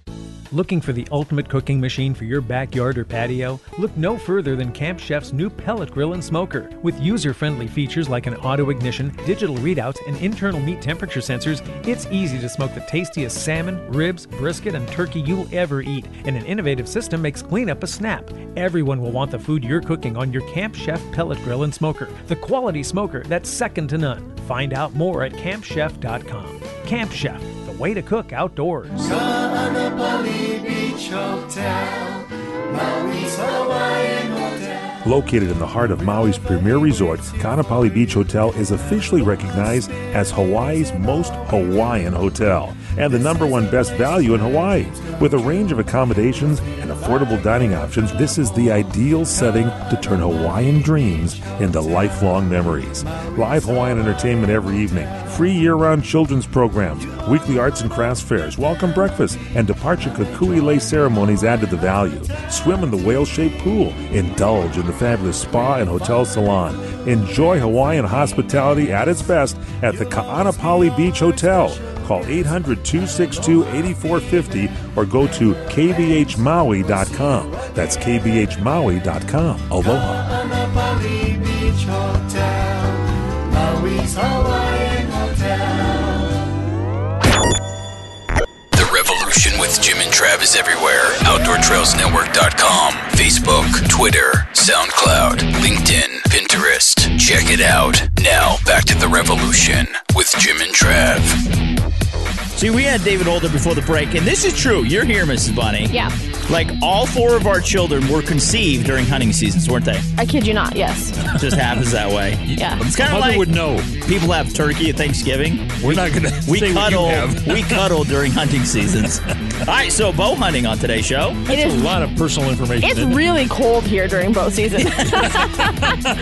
Looking for the ultimate cooking machine for your backyard or patio? Look no further than Camp Chef's new pellet grill and smoker. With user friendly features like an auto ignition, digital readouts, and internal meat temperature sensors, it's easy to smoke the tastiest salmon, ribs, brisket, and turkey you'll ever eat. And an innovative system makes cleanup a snap. Everyone will want the food you're cooking on your Camp Chef pellet grill and smoker, the quality smoker that's second to none. Find out more at campchef.com. Camp Chef, way to cook outdoors.
Beach Hotel, Maui's Hawaiian Hotel.
Located in the heart of Maui's premier resort, Kaanapali Beach Hotel is officially recognized as Hawaii's most Hawaiian hotel and the number one best value in Hawaii. With a range of accommodations and affordable dining options, this is the ideal setting to turn Hawaiian dreams into lifelong memories. Live Hawaiian entertainment every evening, free year round children's programs, weekly arts and crafts fairs, welcome breakfast, and departure kukui lei ceremonies add to the value. Swim in the whale shaped pool, indulge in the fabulous spa and hotel salon. Enjoy Hawaiian hospitality at its best at the Ka'anapali Beach Hotel. Call 800 262 8450 or go to kbhmaui.com. That's kbhmaui.com. Aloha.
The Revolution with Jim and Trav is everywhere. OutdoorTrailsNetwork.com, Facebook, Twitter, SoundCloud, LinkedIn, Pinterest. Check it out. Now, back to The Revolution with Jim and Trav.
See, we had David Holder before the break, and this is true. You're here, Mrs. Bunny.
Yeah.
Like all four of our children were conceived during hunting seasons, weren't they?
I kid you not, yes.
Just happens that way.
Yeah.
It's kind of
Mother
like
would know.
People have turkey at Thanksgiving.
We're not gonna
We
say what you
cuddle.
have.
we cuddle during hunting seasons. All right, so bow hunting on today's show.
It is-
a lot of personal information.
It's
isn't it?
really cold here during bow season.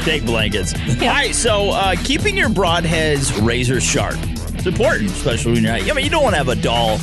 Take blankets. All right, so uh, keeping your broadheads razor sharp. It's important, especially when you're. I mean, you don't want to have a dull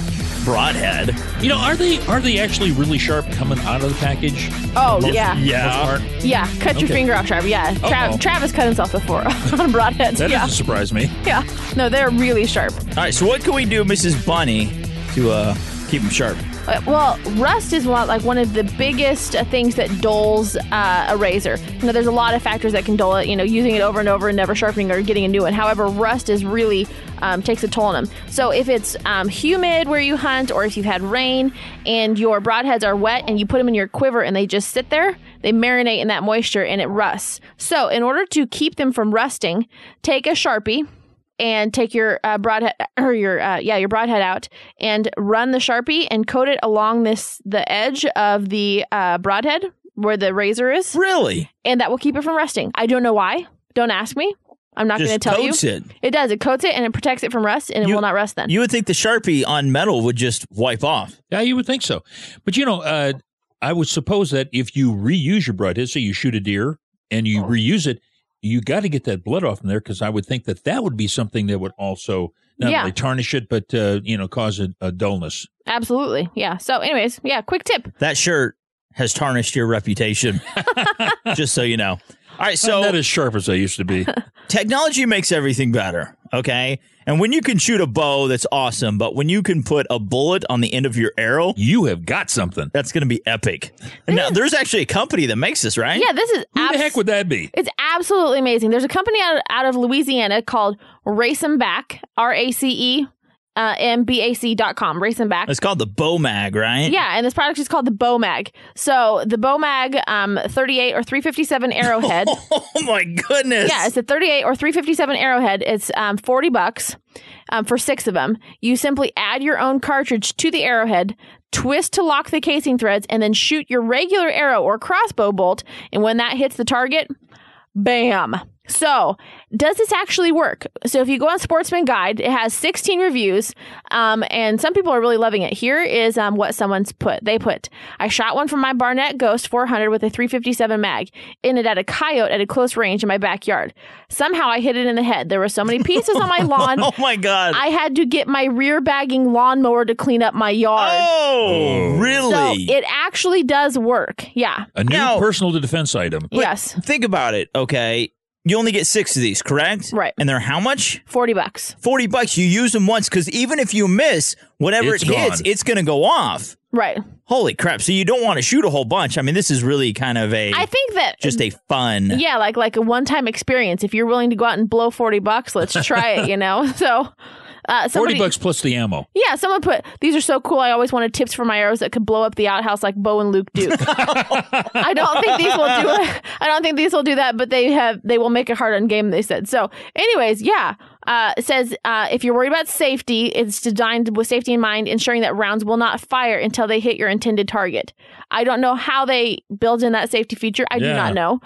broadhead.
You know, are they are they actually really sharp coming out of the package?
Oh,
Most-
yeah.
Yeah.
yeah, cut your
Okay.
finger off, Trav. Yeah, Trav, Travis cut himself before on broadheads.
That
yeah,
doesn't surprise me.
yeah. No, they're really sharp.
All right, so what can we do, Mrs. Bunny, to uh, keep them sharp?
Uh, Well, rust is like one of the biggest uh, things that dulls uh, a razor. You know, there's a lot of factors that can dull it. You know, using it over and over and never sharpening or getting a new one. However, rust is really um, takes a toll on them. So if it's um, humid where you hunt, or if you've had rain and your broadheads are wet and you put them in your quiver and they just sit there, they marinate in that moisture and it rusts. So in order to keep them from rusting, take a sharpie and take your uh, broadhead or your uh, yeah your broadhead out and run the sharpie and coat it along this the edge of the uh, broadhead where the razor is.
Really?
And that will keep it from rusting. I don't know why. Don't ask me. I'm not going to
Just
tell
coats
you.
it.
It does. It coats it and it protects it from rust and it
You-
will not rust then.
You would think the Sharpie on metal would just wipe off.
Yeah, you would think so. But you know, uh, I would suppose that if you reuse your broadhead, say you shoot a deer and you reuse it, you got to get that blood off in there because I would think that that would be something that would also not
Yeah.
only tarnish it, but uh, you know, cause a, a dullness.
Absolutely. Yeah. So, anyways, yeah, quick tip.
That shirt has tarnished your reputation. just so you know. All right, so
I'm not as sharp as I used to be.
technology makes everything better, okay? And when you can shoot a bow, that's awesome. But when you can put a bullet on the end of your arrow,
you have got something.
That's going to be epic. And now, there's actually a company that makes this, right?
Yeah, this is
Who the heck would that be?
It's absolutely amazing. There's a company out, out of Louisiana called Race 'em Back, R A C E uh, M B A C dot com. Race 'em Back.
It's called the Bow Mag, right?
Yeah, and this product is called the Bow Mag. So the Bow Mag, um, 38 or 357 Arrowhead.
oh my goodness!
Yeah, it's a 38 or 357 Arrowhead. It's um, 40 bucks um, for six of them. You simply add your own cartridge to the Arrowhead, twist to lock the casing threads, and then shoot your regular arrow or crossbow bolt. And when that hits the target, bam. So, does this actually work? So, if you go on Sportsman Guide, it has 16 reviews, um, and some people are really loving it. Here is um, what someone's put. They put, I shot one from my Barnett Ghost 400 with a 357 mag, in it at a coyote at a close range in my backyard. Somehow I hit it in the head. There were so many pieces on my lawn.
oh my God.
I had to get my rear bagging lawnmower to clean up my yard.
Oh, really?
So, it actually does work. Yeah.
A new
Now-
personal defense item.
Yes.
Think about it, okay? You only get six of these, correct?
Right.
And they're how much?
40 bucks.
40 bucks. You use them once because even if you miss, whatever
It's
it hits,
gone.
it's going to go off.
Right.
Holy crap! So you don't want to shoot a whole bunch. I mean, this is really kind of a
I think that
just a fun.
Yeah, like like a one time experience. If you're willing to go out and blow forty bucks, let's try it. You know, so. Uh, somebody,
Forty bucks plus the ammo.
Yeah, someone put these are so cool. I always wanted tips for my arrows that could blow up the outhouse like Bo and Luke Duke. I don't think these will do it. I don't think these will do that, but they have they will make it hard on game. They said so. Anyways, yeah. Uh, it says uh, if you're worried about safety, it's designed with safety in mind, ensuring that rounds will not fire until they hit your intended target. I don't know how they build in that safety feature. I do not know.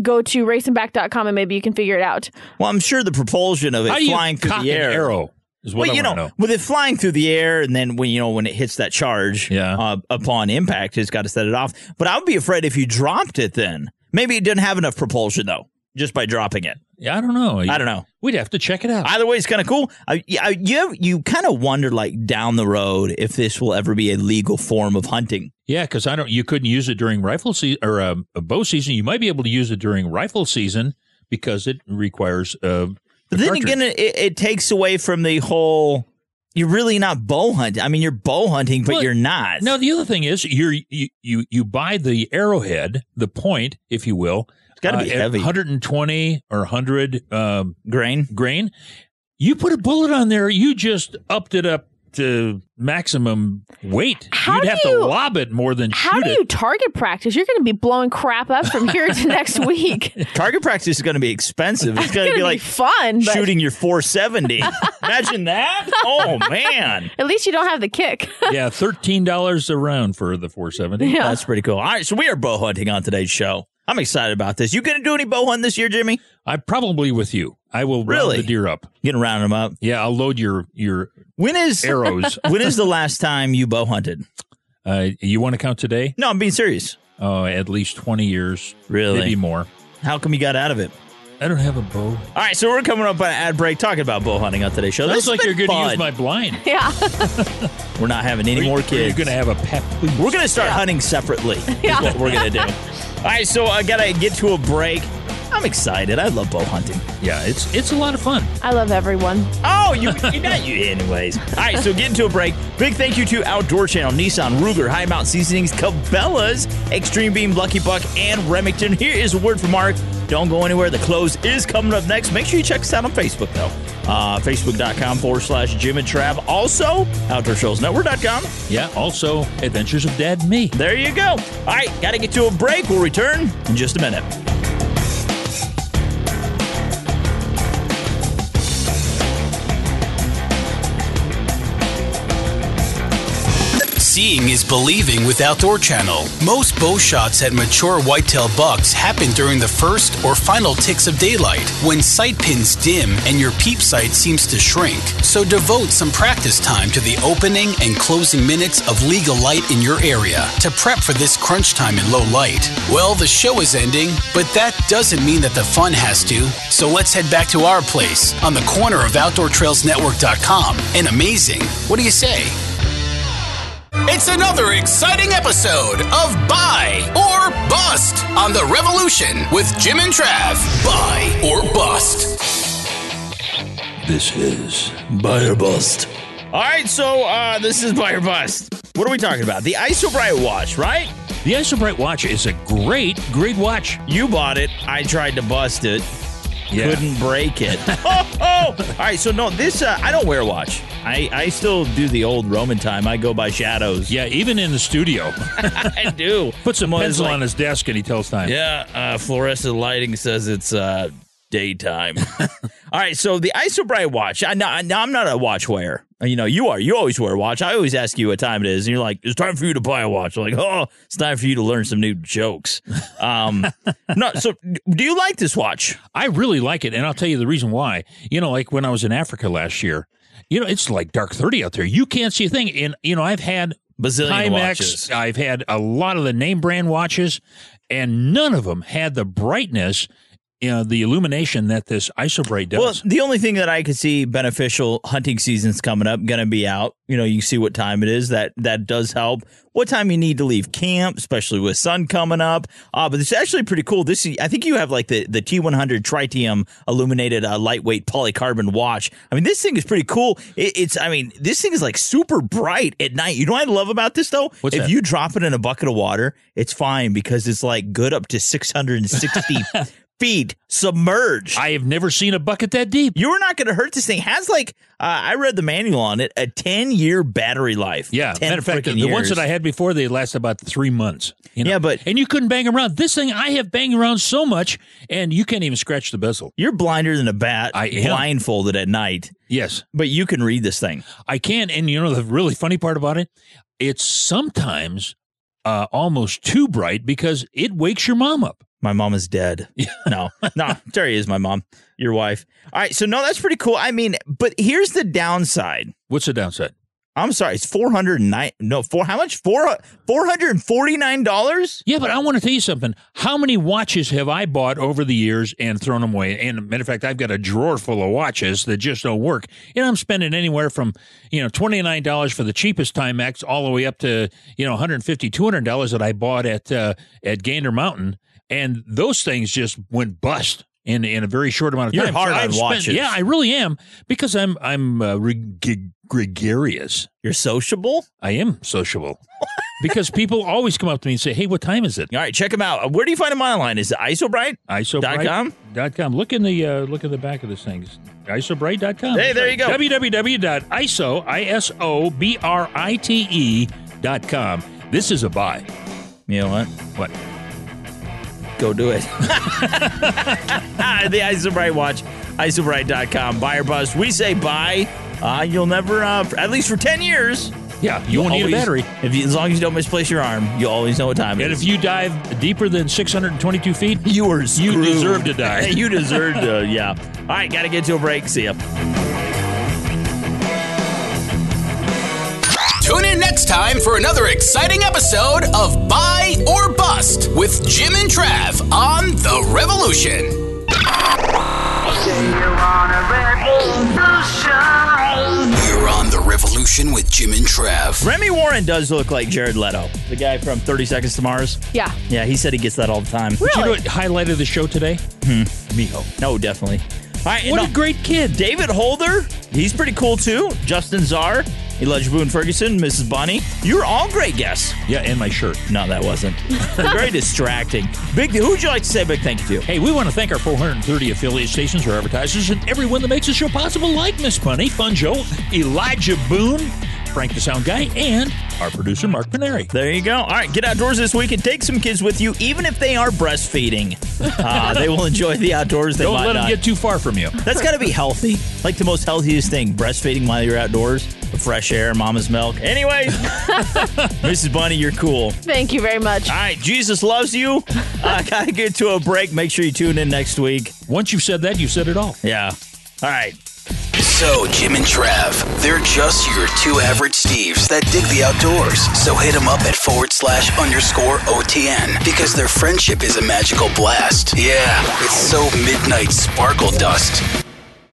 Go to racingback.com and maybe you can figure it out.
Well, I'm sure the propulsion of it
How
flying through
cock
the
an
air.
arrow is what
well,
I
you know,
know.
with it flying through the air, and then when you know when it hits that charge, yeah. uh, upon impact, it's got to set it off. But I would be afraid if you dropped it. Then maybe it didn't have enough propulsion though, just by dropping it.
Yeah, I don't know.
I don't know.
We'd have to check it out.
Either way, it's kind of cool. I, I- you you kind of wonder like down the road if this will ever be a legal form of hunting.
Yeah, because I don't. You couldn't use it during rifle season or um, a bow season. You might be able to use it during rifle season because it requires. Uh,
But then again, it, it takes away from the whole. You're really not bow hunting. I mean, you're bow hunting, but you're not.
No, the other thing is you're you you, you buy the arrowhead, the point, if you will. It's
gotta be heavy.
120 or 100 um,
grain.
Grain. You put a bullet on there, you just upped it up to maximum weight.
How
You'd have
you-
to lob it more than
How
shoot
do
it.
you target practice? You're going to be blowing crap up from here to next week.
Target practice is going to be expensive. It's going to
gonna
be
be
like
fun, but-
shooting your 470. Imagine that. Oh man.
At least you don't have the kick.
yeah, thirteen dollars a round for the 470. Yeah.
That's pretty cool. All right, so we are bow hunting on today's show. I'm excited about this. You going to do any bow hunting this year, Jimmy?
I probably with you. I will
Really?
round the deer up.
You gonna round them up?
Yeah, I'll load your your
When is
arrows.
when is the last time you bow hunted?
Uh, you want to count today?
No, I'm being serious.
Oh, at least twenty years.
Really?
Maybe more.
How come you got out of it?
I don't have a bow.
All right, so we're coming up on an ad break talking about bow hunting on today's show.
Sounds
This
like you're going to use my blind.
yeah.
We're not having any
you-
more kids.
You're going to have a pep.
We're going to start hunting separately.
Yeah.
Is what we're going to do. All right, so I got to get to a break. I'm excited. I love bow hunting.
Yeah, it's it's a lot of fun.
I love everyone.
Oh, you, you got you anyways. All right, so getting to a break. Big thank you to Outdoor Channel, Nissan, Ruger, High Mountain Seasonings, Cabela's, Extreme Beam, Lucky Buck, and Remington. Here is a word from Mark. Don't go anywhere. The close is coming up next. Make sure you check us out on Facebook, though. Uh, Facebook.com forward slash Jim and Trav. Also, OutdoorShowsNetwork.com.
Yeah, also Adventures of Dad and Me.
There you go. All right, got to get to a break. We'll return in just a minute.
Seeing is believing with Outdoor Channel. Most bow shots at mature whitetail bucks happen during the first or final ticks of daylight, when sight pins dim and your peep sight seems to shrink. So devote some practice time to the opening and closing minutes of legal light in your area to prep for this crunch time in low light. Well, the show is ending, but that doesn't mean that the fun has to. So let's head back to our place on the corner of OutdoorTrailsNetwork.com and amazing. What do you say? It's another exciting episode of Buy or Bust on The Revolution with Jim and Trav. Buy or Bust.
This is Buy or Bust. All right, so uh, this is Buy or Bust. What are we talking about? The Isobrite watch, right?
The Isobrite watch is a great, great watch.
You bought it. I tried to bust it.
Yeah.
Couldn't break it. oh, oh! All right, so no, this uh, I don't wear a watch. I, I still do the old Roman time. I go by shadows.
Yeah, even in the studio.
I do.
Put some
Someone's
pencil
like,
on his desk and he tells time.
Yeah, uh, fluorescent lighting says it's uh, daytime. All right, so the Isobrite watch. I, now, now I'm not a watch wearer. You know, you are. You always wear a watch. I always ask you what time it is, and you're like, "It's time for you to buy a watch." I'm like, "Oh, it's time for you to learn some new jokes." Um, no, so do you like this watch?
I really like it, and I'll tell you the reason why. You know, like when I was in Africa last year, you know, it's like dark thirty out there. You can't see a thing. And you know, I've had
Bazillion
Timex,
watches.
I've had a lot of the name brand watches, and none of them had the brightness you know, the illumination that this isobrite does.
Well, the only thing that I could see beneficial hunting season's coming up, going to be out. You know, you see what time it is. That that does help. What time you need to leave camp, especially with sun coming up. Uh, but it's actually pretty cool. This I think you have like the the T100 tritium illuminated uh, lightweight polycarbon watch. I mean, this thing is pretty cool. It, it's I mean, this thing is like super bright at night. You know what I love about this though?
What's
if
that?
you drop it in a bucket of water, it's fine because it's like good up to 660 feet submerged.
I have never seen a bucket that deep.
You're not going to hurt this thing. It has like uh, I read the manual on it, a 10 year battery life.
Yeah,
10
matter of fact, the ones that I had before they last about three months. you know?
Yeah, but
and you couldn't bang around. This thing I have banged around so much, and you can't even scratch the bezel.
You're blinder than a bat.
I am.
blindfolded at night.
Yes,
but you can read this thing.
I can, and you know the really funny part about it, it's sometimes uh, almost too bright because it wakes your mom up.
My mom is dead. no, no, Terry is my mom, your wife. All right, so no, that's pretty cool. I mean, but here's the downside.
What's the downside?
I'm sorry, it's four hundred nine. No, four. How much? Four four hundred and forty nine dollars.
Yeah, but I want to tell you something. How many watches have I bought over the years and thrown them away? And matter of fact, I've got a drawer full of watches that just don't work. And I'm spending anywhere from, you know, $29 for the cheapest Timex all the way up to, you know, $150, $200 that I bought at uh, at Gander Mountain. And those things just went bust. In, in a very short amount of
You're
time,
hard on
I've spent-
watches.
yeah, I really am because I'm I'm uh, reg- gregarious.
You're sociable.
I am sociable because people always come up to me and say, "Hey, what time is it?"
All right, check them out. Where do you find them online? Is it isobrite?
Isobrite.com? Dot com. Look in the uh, look at the back of this thing. It's Isobrite.com.
Hey, there you go.
www.iso i s o b r i t e dot com. This is a buy.
You know what?
What?
Go do it. the Isobrite watch, isobrite.com. Buy or bust. We say buy. Uh, you'll never, uh, at least for 10 years.
Yeah, you won't need a battery.
If you, as long as you don't misplace your arm, you always know what time it
And
is.
if you dive deeper than 622 feet,
you were
you deserve to die.
you deserve to, yeah. All right, got to get to a break. See ya.
Time for another exciting episode of Buy or Bust with Jim and Trav on The Revolution. You're on The Revolution with Jim and Trav.
Remy Warren does look like Jared Leto, the guy from 30 Seconds to Mars.
Yeah.
Yeah, he said he gets that all the time.
But you know what highlight of the show today?
Hmm.
Miho.
No, definitely. All right,
What
and
a great kid.
David Holder, he's pretty cool too. Justin Zarr, Elijah Boone Ferguson, Mrs. Bunny. You're all great guests.
Yeah, and my shirt.
No, that wasn't. Very distracting. Big. Who would you like to say a big thank you to?
Hey, we want to thank our 430 affiliate stations, our advertisers, and everyone that makes the show possible, like Miss Bunny, Fun Joe, Elijah Boone, Frank the Sound Guy, and our producer, Mark Paneri.
There you go. All right, get outdoors this week and take some kids with you, even if they are breastfeeding. Uh, they will enjoy the outdoors. They
Don't
might
let them
not.
get too far from you.
That's got to be healthy. Like the most healthiest thing, breastfeeding while you're outdoors, fresh air, mama's milk. Anyway, Mrs. Bunny, you're cool.
Thank you very much.
All right, Jesus loves you. Uh, gotta get to a break. Make sure you tune in next week.
Once you've said that, you've said it all.
Yeah. All right.
So, Jim and Trav, they're just your two average Steves that dig the outdoors. So hit them up at forward slash underscore OTN because their friendship is a magical blast. Yeah, it's so midnight sparkle dust.